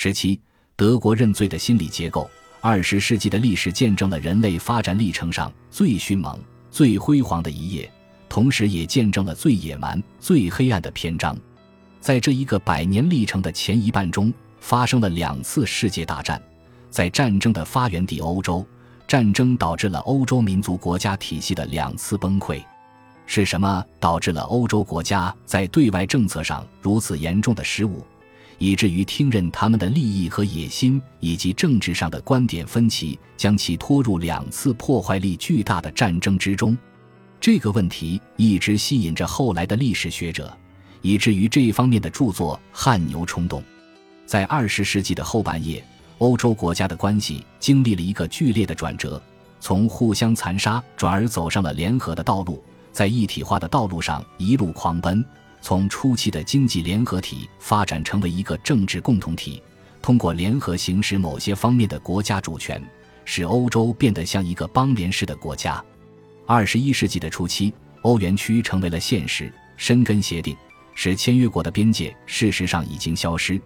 十七，德国认罪的心理结构。二十世纪的历史见证了人类发展历程上最迅猛、最辉煌的一页，同时也见证了最野蛮、最黑暗的篇章。在这一个百年历程的前一半中，发生了两次世界大战。在战争的发源地欧洲，战争导致了欧洲民族国家体系的两次崩溃。是什么导致了欧洲国家在对外政策上如此严重的失误，以至于听任他们的利益和野心以及政治上的观点分歧，将其拖入两次破坏力巨大的战争之中？这个问题一直吸引着后来的历史学者，以至于这一方面的著作汗牛充栋。在二十世纪的后半叶。欧洲国家的关系经历了一个剧烈的转折，从互相残杀转而走上了联合的道路，在一体化的道路上一路狂奔。从初期的经济联合体发展成为一个政治共同体，通过联合行使某些方面的国家主权，使欧洲变得像一个邦联式的国家。二十一世纪的初期，欧元区成为了现实。申根协定使签约国的边界事实上已经消失。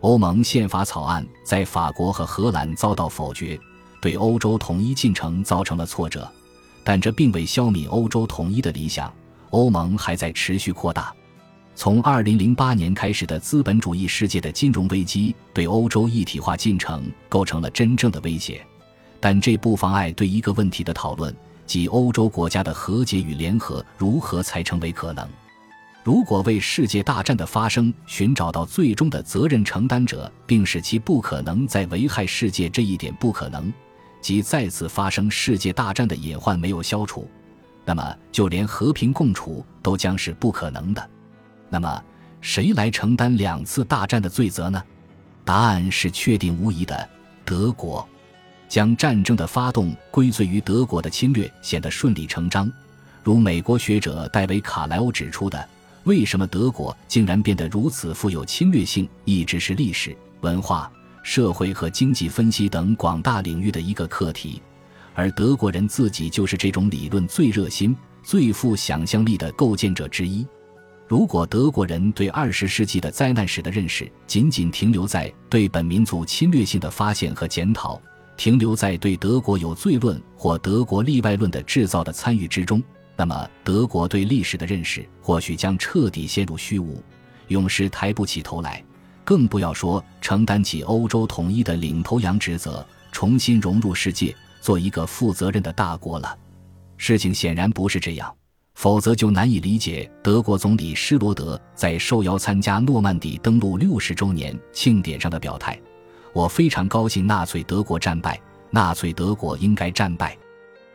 欧盟宪法草案在法国和荷兰遭到否决，对欧洲统一进程造成了挫折，但这并未消弭欧洲统一的理想。欧盟还在持续扩大。从2008年开始的资本主义世界的金融危机对欧洲一体化进程构成了真正的威胁，但这不妨碍对一个问题的讨论，即欧洲国家的和解与联合如何才成为可能。如果为世界大战的发生寻找到最终的责任承担者，并使其不可能再危害世界这一点不可能，即再次发生世界大战的隐患没有消除，那么就连和平共处都将是不可能的。那么，谁来承担两次大战的罪责呢？答案是确定无疑的：德国。将战争的发动归罪于德国的侵略，显得顺理成章。如美国学者戴维·卡莱欧指出的。为什么德国竟然变得如此富有侵略性，一直是历史、文化、社会和经济分析等广大领域的一个课题，而德国人自己就是这种理论最热心、最富想象力的构建者之一。如果德国人对二十世纪的灾难史的认识仅仅停留在对本民族侵略性的发现和检讨，停留在对德国有罪论或德国例外论的制造的参与之中，那么，德国对历史的认识或许将彻底陷入虚无，永世抬不起头来，更不要说承担起欧洲统一的领头羊职责，重新融入世界，做一个负责任的大国了。事情显然不是这样，否则就难以理解德国总理施罗德在受邀参加诺曼底登陆六十周年庆典上的表态：“我非常高兴纳粹德国战败，纳粹德国应该战败。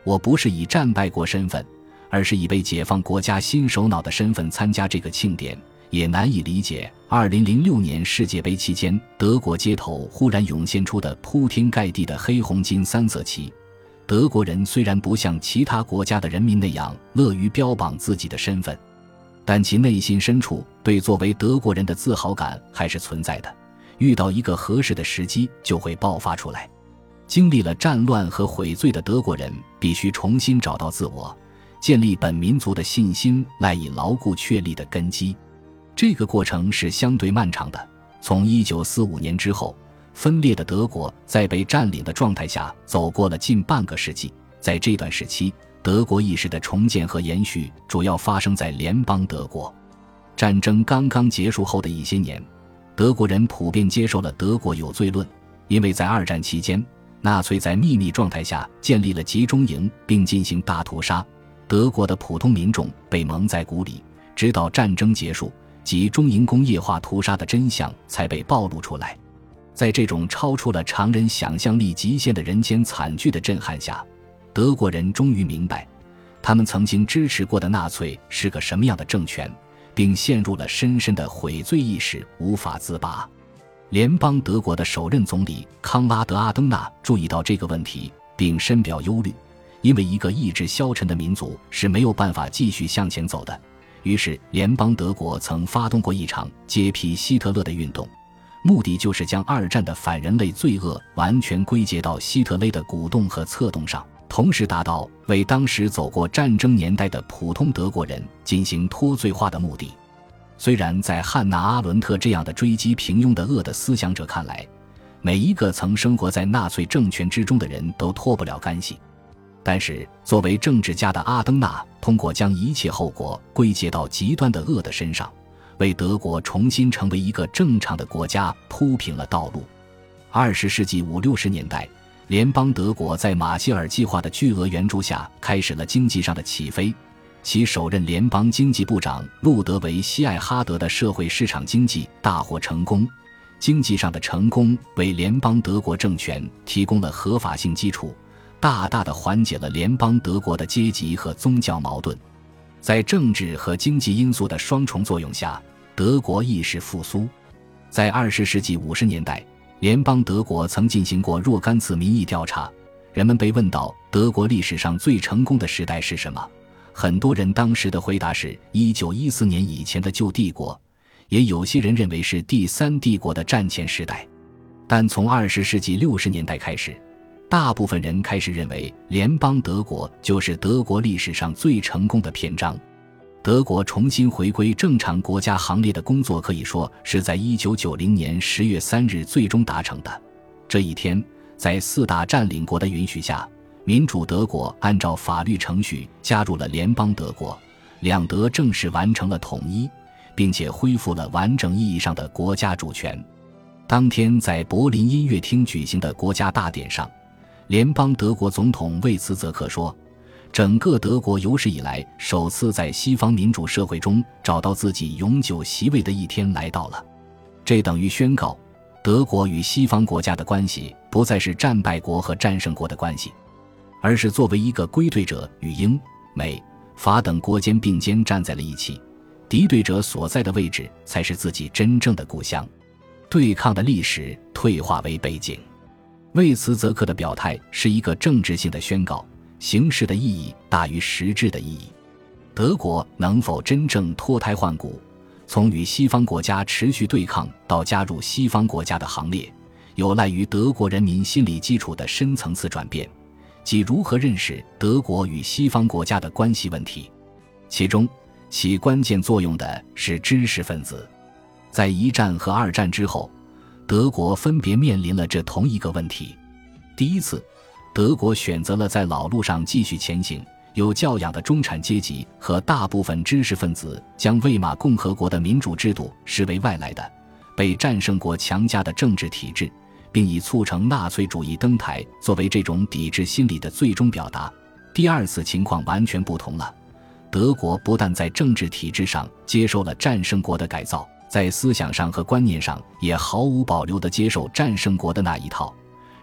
我不是以战败国身份。”而是以被解放国家新首脑的身份参加这个庆典，也难以理解。二零零六年世界杯期间，德国街头忽然涌现出的铺天盖地的黑红金三色旗。德国人虽然不像其他国家的人民那样乐于标榜自己的身份，但其内心深处对作为德国人的自豪感还是存在的。遇到一个合适的时机，就会爆发出来。经历了战乱和悔罪的德国人，必须重新找到自我。建立本民族的信心赖以牢固确立的根基，这个过程是相对漫长的。从一九四五年之后，分裂的德国在被占领的状态下走过了近半个世纪。在这段时期，德国意识的重建和延续主要发生在联邦德国。战争刚刚结束后的一些年，德国人普遍接受了德国有罪论，因为在二战期间，纳粹在秘密状态下建立了集中营并进行大屠杀。德国的普通民众被蒙在鼓里，直到战争结束及中营工业化屠杀的真相才被暴露出来。在这种超出了常人想象力极限的人间惨剧的震撼下，德国人终于明白，他们曾经支持过的纳粹是个什么样的政权，并陷入了深深的悔罪意识，无法自拔。联邦德国的首任总理康拉德·阿登纳注意到这个问题，并深表忧虑。因为一个意志消沉的民族是没有办法继续向前走的，于是联邦德国曾发动过一场揭批希特勒的运动，目的就是将二战的反人类罪恶完全归结到希特勒的鼓动和策动上，同时达到为当时走过战争年代的普通德国人进行脱罪化的目的。虽然在汉娜·阿伦特这样的追击平庸的恶的思想者看来，每一个曾生活在纳粹政权之中的人都脱不了干系。但是，作为政治家的阿登纳，通过将一切后果归结到极端的恶的身上，为德国重新成为一个正常的国家铺平了道路。二十世纪五六十年代，联邦德国在马歇尔计划的巨额援助下，开始了经济上的起飞。其首任联邦经济部长路德维希艾哈德的社会市场经济大获成功。经济上的成功为联邦德国政权提供了合法性基础。大大的缓解了联邦德国的阶级和宗教矛盾，在政治和经济因素的双重作用下，德国意识复苏。在二十世纪五十年代，联邦德国曾进行过若干次民意调查，人们被问到德国历史上最成功的时代是什么，很多人当时的回答是一九一四年以前的旧帝国，也有些人认为是第三帝国的战前时代。但从二十世纪六十年代开始。大部分人开始认为，联邦德国就是德国历史上最成功的篇章。德国重新回归正常国家行列的工作，可以说是在一九九零年十月三日最终达成的。这一天，在四大占领国的允许下，民主德国按照法律程序加入了联邦德国，两德正式完成了统一，并且恢复了完整意义上的国家主权。当天，在柏林音乐厅举行的国家大典上。联邦德国总统魏茨泽克说：“整个德国有史以来首次在西方民主社会中找到自己永久席位的一天来到了。这等于宣告，德国与西方国家的关系不再是战败国和战胜国的关系，而是作为一个归队者与英、美、法等国肩并肩站在了一起。敌对者所在的位置才是自己真正的故乡。对抗的历史退化为背景。”为茨，泽克的表态是一个政治性的宣告，形式的意义大于实质的意义。德国能否真正脱胎换骨，从与西方国家持续对抗到加入西方国家的行列，有赖于德国人民心理基础的深层次转变，即如何认识德国与西方国家的关系问题。其中起关键作用的是知识分子。在一战和二战之后。德国分别面临了这同一个问题。第一次，德国选择了在老路上继续前行。有教养的中产阶级和大部分知识分子将魏玛共和国的民主制度视为外来的、被战胜国强加的政治体制，并以促成纳粹主义登台作为这种抵制心理的最终表达。第二次情况完全不同了。德国不但在政治体制上接受了战胜国的改造。在思想上和观念上也毫无保留地接受战胜国的那一套，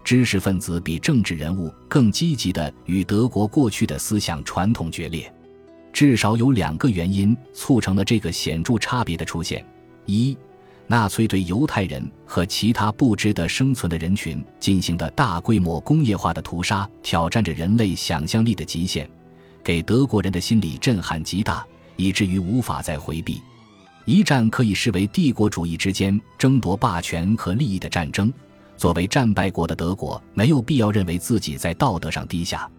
知识分子比政治人物更积极地与德国过去的思想传统决裂。至少有两个原因促成了这个显著差别的出现：一，纳粹对犹太人和其他不值得生存的人群进行的大规模工业化的屠杀，挑战着人类想象力的极限，给德国人的心理震撼极大，以至于无法再回避。一战可以视为帝国主义之间争夺霸权和利益的战争。作为战败国的德国，没有必要认为自己在道德上低下，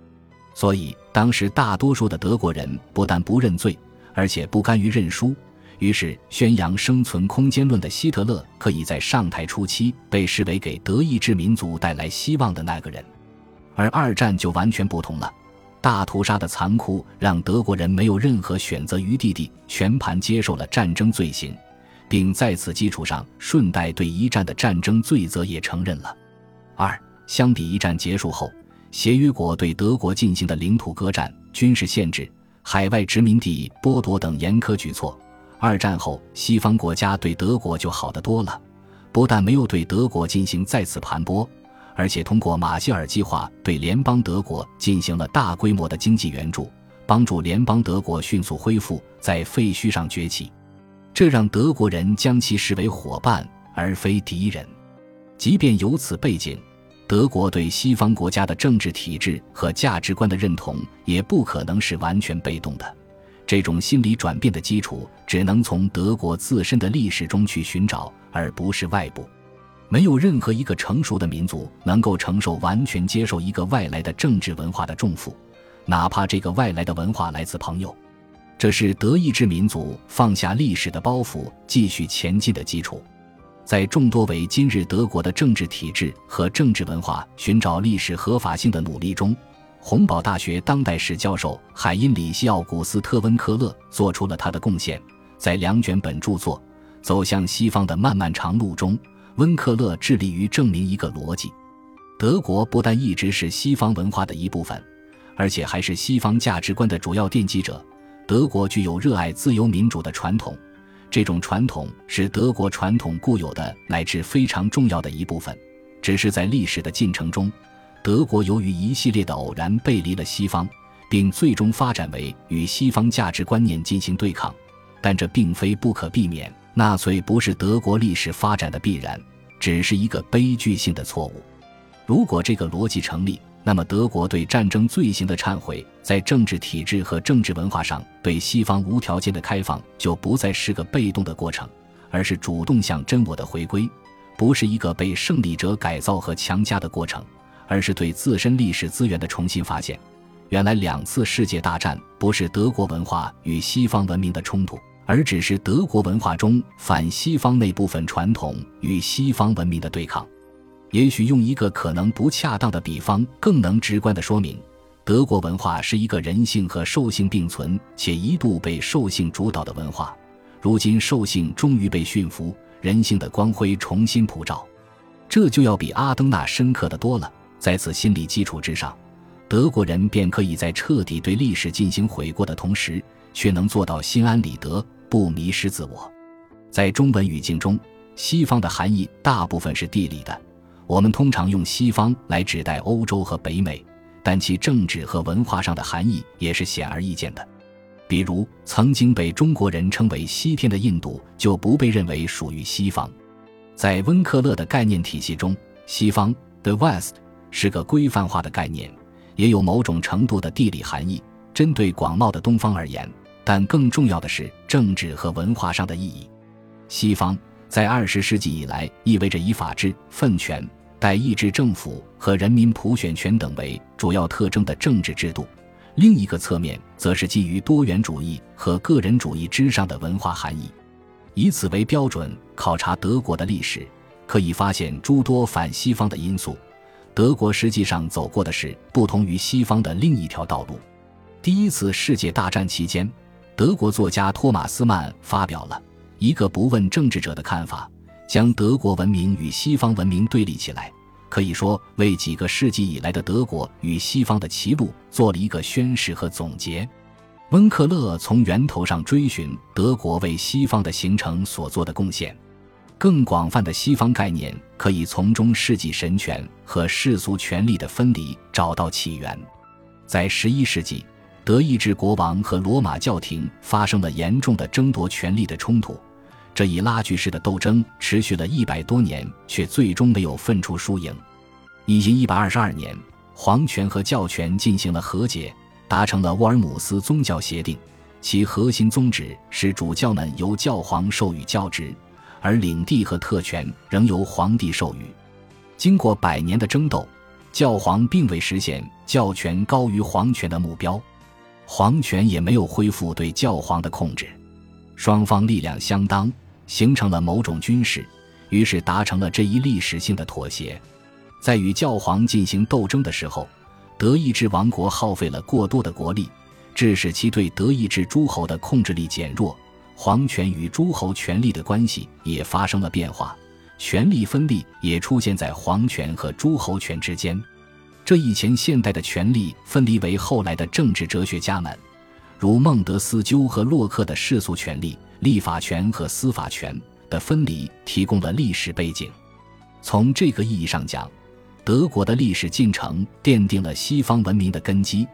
所以当时大多数的德国人不但不认罪，而且不甘于认输。于是，宣扬生存空间论的希特勒可以在上台初期被视为给德意志民族带来希望的那个人。而二战就完全不同了。大屠杀的残酷让德国人没有任何选择余地地全盘接受了战争罪行，并在此基础上顺带对一战的战争罪责也承认了。二，相比一战结束后协约国对德国进行的领土割占、军事限制、海外殖民地剥夺等严苛举措，二战后西方国家对德国就好得多了，不但没有对德国进行再次盘剥。而且通过马歇尔计划对联邦德国进行了大规模的经济援助，帮助联邦德国迅速恢复在废墟上崛起，这让德国人将其视为伙伴而非敌人。即便有此背景，德国对西方国家的政治体制和价值观的认同也不可能是完全被动的。这种心理转变的基础只能从德国自身的历史中去寻找，而不是外部。没有任何一个成熟的民族能够承受完全接受一个外来的政治文化的重负，哪怕这个外来的文化来自朋友。这是德意志民族放下历史的包袱继续前进的基础。在众多为今日德国的政治体制和政治文化寻找历史合法性的努力中，洪堡大学当代史教授海因里希·奥古斯特·温克勒做出了他的贡献。在两卷本著作《走向西方的漫漫长路》中，温克勒致力于证明一个逻辑：德国不但一直是西方文化的一部分，而且还是西方价值观的主要奠基者。德国具有热爱自由民主的传统。这种传统是德国传统固有的乃至非常重要的一部分，只是在历史的进程中，德国由于一系列的偶然背离了西方，并最终发展为与西方价值观念进行对抗。但这并非不可避免，纳粹不是德国历史发展的必然，只是一个悲剧性的错误。如果这个逻辑成立。那么，德国对战争罪行的忏悔，在政治体制和政治文化上对西方无条件的开放，就不再是个被动的过程，而是主动向真我的回归；不是一个被胜利者改造和强加的过程，而是对自身历史资源的重新发现。原来，两次世界大战不是德国文化与西方文明的冲突，而只是德国文化中反西方那部分传统与西方文明的对抗。也许用一个可能不恰当的比方，更能直观地说明，德国文化是一个人性和兽性并存且一度被兽性主导的文化。如今兽性终于被驯服，人性的光辉重新普照，这就要比阿登纳深刻的多了。在此心理基础之上，德国人便可以在彻底对历史进行悔过的同时，却能做到心安理得，不迷失自我。在中文语境中，西方的含义大部分是地理的。我们通常用西方来指代欧洲和北美，但其政治和文化上的含义也是显而易见的。比如，曾经被中国人称为西天的印度，就不被认为属于西方。在温克勒的概念体系中，西方 （the West） 是个规范化的概念，也有某种程度的地理含义，针对广袤的东方而言。但更重要的是政治和文化上的意义。西方在二十世纪以来意味着以法治、分权。代议制政府和人民普选权等为主要特征的政治制度，另一个侧面则是基于多元主义和个人主义之上的文化含义。以此为标准考察德国的历史，可以发现诸多反西方的因素。德国实际上走过的是不同于西方的另一条道路。第一次世界大战期间，德国作家托马斯曼发表了一个不问政治者的看法。将德国文明与西方文明对立起来，可以说为几个世纪以来的德国与西方的歧路做了一个宣示和总结。温克勒从源头上追寻德国为西方的形成所做的贡献，更广泛的西方概念可以从中世纪神权和世俗权力的分离找到起源。在十一世纪，德意志国王和罗马教廷发生了严重的争夺权力的冲突。这一拉锯式的斗争持续了一百多年，却最终没有分出输赢。一一百二十二年，皇权和教权进行了和解，达成了沃尔姆斯宗教协定，其核心宗旨是主教们由教皇授予教职，而领地和特权仍由皇帝授予。经过百年的争斗，教皇并未实现教权高于皇权的目标，皇权也没有恢复对教皇的控制。双方力量相当，形成了某种军事，于是达成了这一历史性的妥协。在与教皇进行斗争的时候，德意志王国耗费了过多的国力，致使其对德意志诸侯的控制力减弱，皇权与诸侯权力的关系也发生了变化，权力分立也出现在皇权和诸侯权之间。这一前现代的权力分离为后来的政治哲学家们。如孟德斯鸠和洛克的世俗权利、立法权和司法权的分离提供了历史背景。从这个意义上讲，德国的历史进程奠定了西方文明的根基。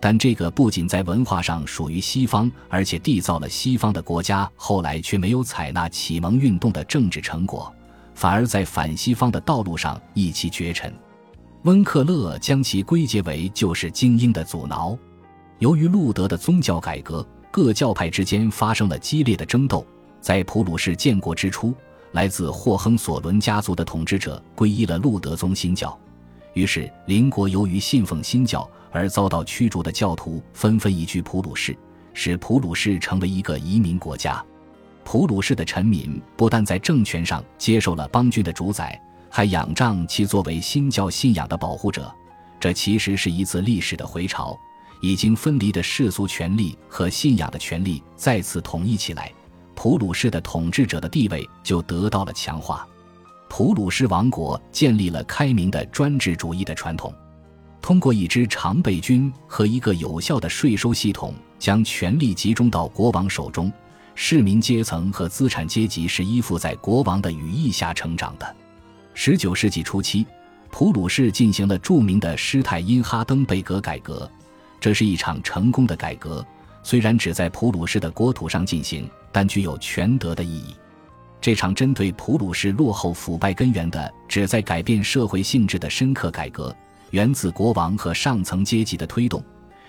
但这个不仅在文化上属于西方，而且缔造了西方的国家，后来却没有采纳启蒙运动的政治成果，反而在反西方的道路上一骑绝尘。温克勒将其归结为就是精英的阻挠。由于路德的宗教改革，各教派之间发生了激烈的争斗。在普鲁士建国之初，来自霍亨索伦家族的统治者皈依了路德宗新教，于是邻国由于信奉新教而遭到驱逐的教徒纷纷移居普鲁士，使普鲁士成为一个移民国家。普鲁士的臣民不但在政权上接受了邦军的主宰，还仰仗其作为新教信仰的保护者。这其实是一次历史的回潮，已经分离的世俗权力和信仰的权利再次统一起来，普鲁士的统治者的地位就得到了强化。普鲁士王国建立了开明的专制主义的传统，通过一支常备军和一个有效的税收系统，将权力集中到国王手中。市民阶层和资产阶级是依附在国王的羽翼下成长的。十九世纪初期，普鲁士进行了著名的施泰因哈登贝格改革，这是一场成功的改革。虽然只在普鲁士的国土上进行，但具有全德的意义。这场针对普鲁士落后腐败根源的、旨在改变社会性质的深刻改革，源自国王和上层阶级的推动。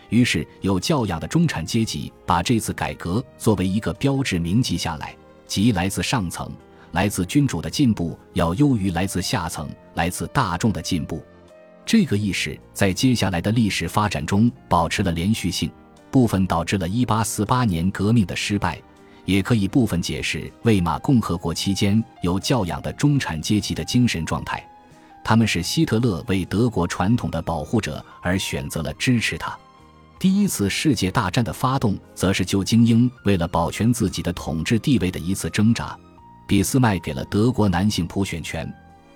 于是，有教养的中产阶级把这次改革作为一个标志铭记下来，即来自上层、来自君主的进步要优于来自下层、来自大众的进步。这个意识在接下来的历史发展中保持了连续性，部分导致了1848年革命的失败，也可以部分解释魏玛共和国期间有教养的中产阶级的精神状态。他们是希特勒为德国传统的保护者而选择了支持他。第一次世界大战的发动，则是旧精英为了保全自己的统治地位的一次挣扎。俾斯麦给了德国男性普选权，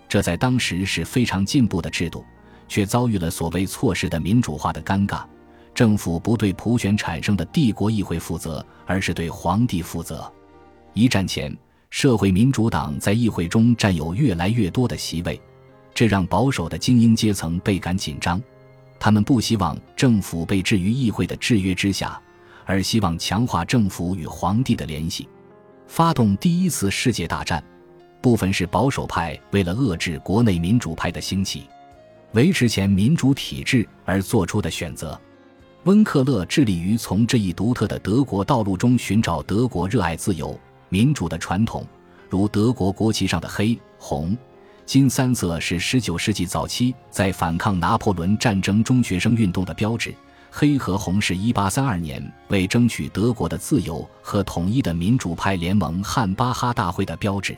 这在当时是非常进步的制度，却遭遇了所谓错失的民主化的尴尬。政府不对普选产生的帝国议会负责，而是对皇帝负责。一战前，社会民主党在议会中占有越来越多的席位，这让保守的精英阶层倍感紧张。他们不希望政府被置于议会的制约之下，而希望强化政府与皇帝的联系。发动第一次世界大战，部分是保守派为了遏制国内民主派的兴起，维持前民主体制而做出的选择。温克勒致力于从这一独特的德国道路中寻找德国热爱自由民主的传统，如德国国旗上的黑红。金三色是19世纪早期在反抗拿破仑战争中学生运动的标志，黑和红是一八三二年为争取德国的自由和统一的民主派联盟汉巴哈大会的标志。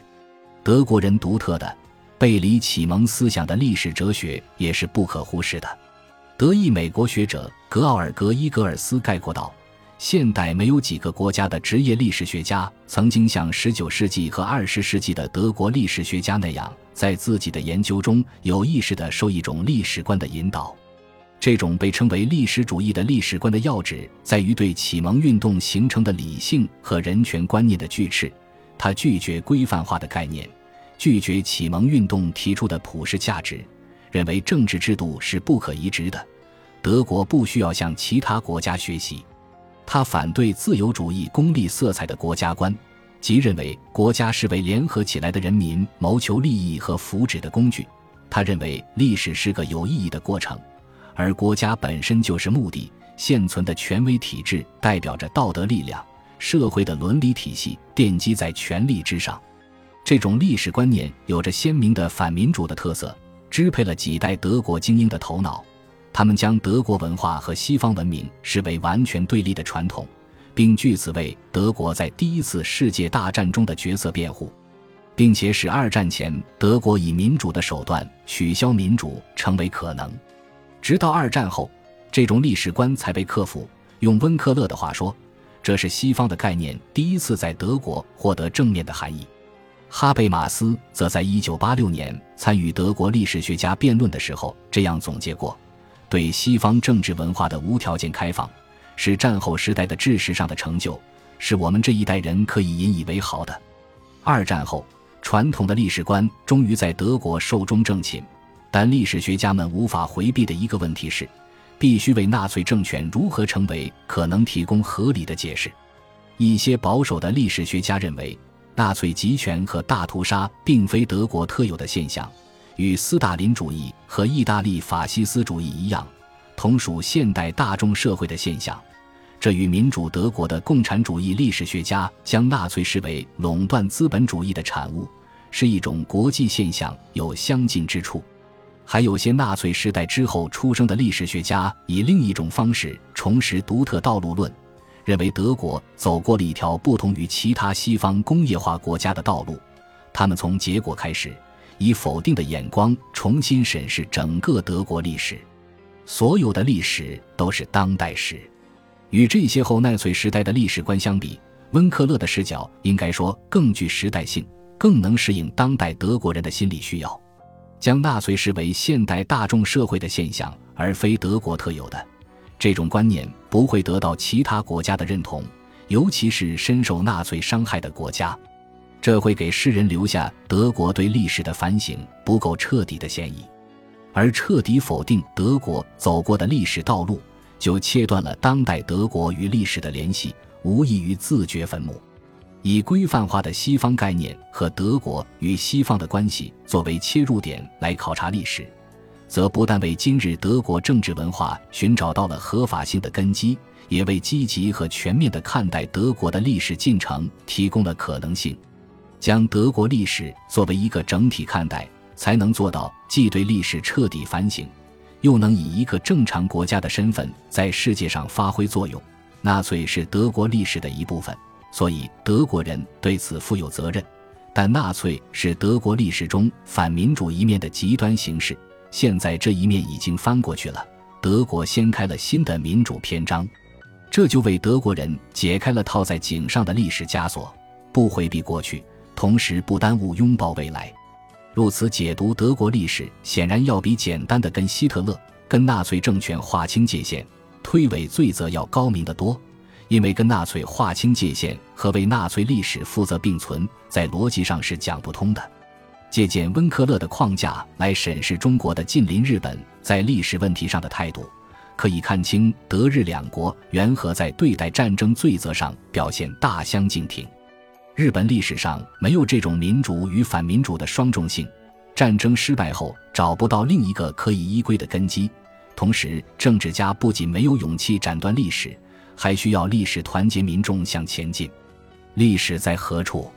德国人独特的背离启蒙思想的历史哲学也是不可忽视的。德裔美国学者格奥尔格伊格尔斯概括道。现代没有几个国家的职业历史学家曾经像19世纪和20世纪的德国历史学家那样，在自己的研究中有意识地受一种历史观的引导。这种被称为历史主义的历史观的要旨，在于对启蒙运动形成的理性和人权观念的拒斥。他拒绝规范化的概念，拒绝启蒙运动提出的普世价值，认为政治制度是不可移植的。德国不需要向其他国家学习。他反对自由主义功利色彩的国家观，即认为国家是为联合起来的人民谋求利益和福祉的工具。他认为历史是个有意义的过程，而国家本身就是目的。现存的权威体制代表着道德力量，社会的伦理体系奠基在权力之上。这种历史观念有着鲜明的反民主的特色，支配了几代德国精英的头脑。他们将德国文化和西方文明视为完全对立的传统，并据此为德国在第一次世界大战中的角色辩护，并且使二战前德国以民主的手段取消民主成为可能。直到二战后，这种历史观才被克服。用温克勒的话说，这是西方的概念第一次在德国获得正面的含义。哈贝马斯则在一九八六年参与德国历史学家辩论的时候这样总结过。对西方政治文化的无条件开放，是战后时代的知识上的成就，是我们这一代人可以引以为豪的。二战后，传统的历史观终于在德国寿终正寝，但历史学家们无法回避的一个问题是，必须为纳粹政权如何成为可能提供合理的解释。一些保守的历史学家认为，纳粹集权和大屠杀并非德国特有的现象。与斯大林主义和意大利法西斯主义一样，同属现代大众社会的现象。这与民主德国的共产主义历史学家将纳粹视为垄断资本主义的产物，是一种国际现象有相近之处。还有些纳粹时代之后出生的历史学家以另一种方式重拾独特道路论，认为德国走过了一条不同于其他西方工业化国家的道路。他们从结果开始，以否定的眼光重新审视整个德国历史。所有的历史都是当代史。与这些后纳粹时代的历史观相比，温克勒的视角应该说更具时代性，更能适应当代德国人的心理需要。将纳粹视为现代大众社会的现象，而非德国特有的这种观念，不会得到其他国家的认同，尤其是深受纳粹伤害的国家。这会给世人留下德国对历史的反省不够彻底的嫌疑，而彻底否定德国走过的历史道路，就切断了当代德国与历史的联系，无异于自掘坟墓。以规范化的西方概念和德国与西方的关系作为切入点来考察历史，则不但为今日德国政治文化寻找到了合法性的根基，也为积极和全面的看待德国的历史进程提供了可能性。将德国历史作为一个整体看待，才能做到既对历史彻底反省，又能以一个正常国家的身份在世界上发挥作用。纳粹是德国历史的一部分。所以德国人对此负有责任，但纳粹是德国历史中反民主一面的极端形式。现在这一面已经翻过去了，德国掀开了新的民主篇章，这就为德国人解开了套在颈上的历史枷锁。不回避过去，同时不耽误拥抱未来。如此解读德国历史，显然要比简单的跟希特勒、跟纳粹政权划清界限、推诿罪责要高明得多。因为跟纳粹划清界限和为纳粹历史负责并存，在逻辑上是讲不通的。借鉴温克勒的框架来审视中国的近邻日本在历史问题上的态度，可以看清德日两国缘何在对待战争罪责上表现大相径庭。日本历史上没有这种民主与反民主的双重性，战争失败后找不到另一个可以依归的根基，同时政治家不仅没有勇气斩断历史。还需要历史团结民众向前进，历史在何处？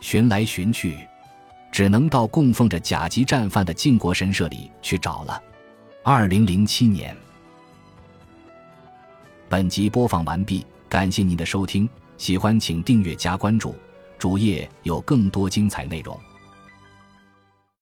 寻来寻去，只能到供奉着甲级战犯的靖国神社里去找了。二零零七年，本集播放完毕，感谢您的收听，喜欢请订阅加关注，主页有更多精彩内容。